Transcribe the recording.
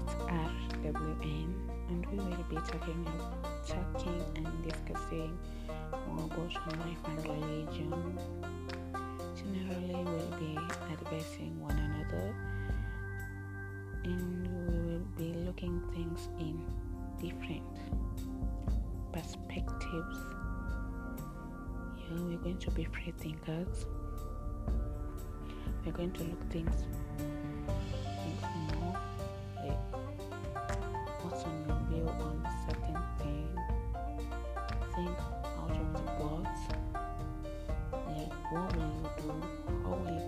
it's RWN, and we will be talking, talking and discussing more about life and religion. Generally, we'll be advising one another, and we will be looking things in different perspectives. Yeah, we're going to be free thinkers. We're going to look things One second, one certain thing. Think out of the box, like what will you do, how will you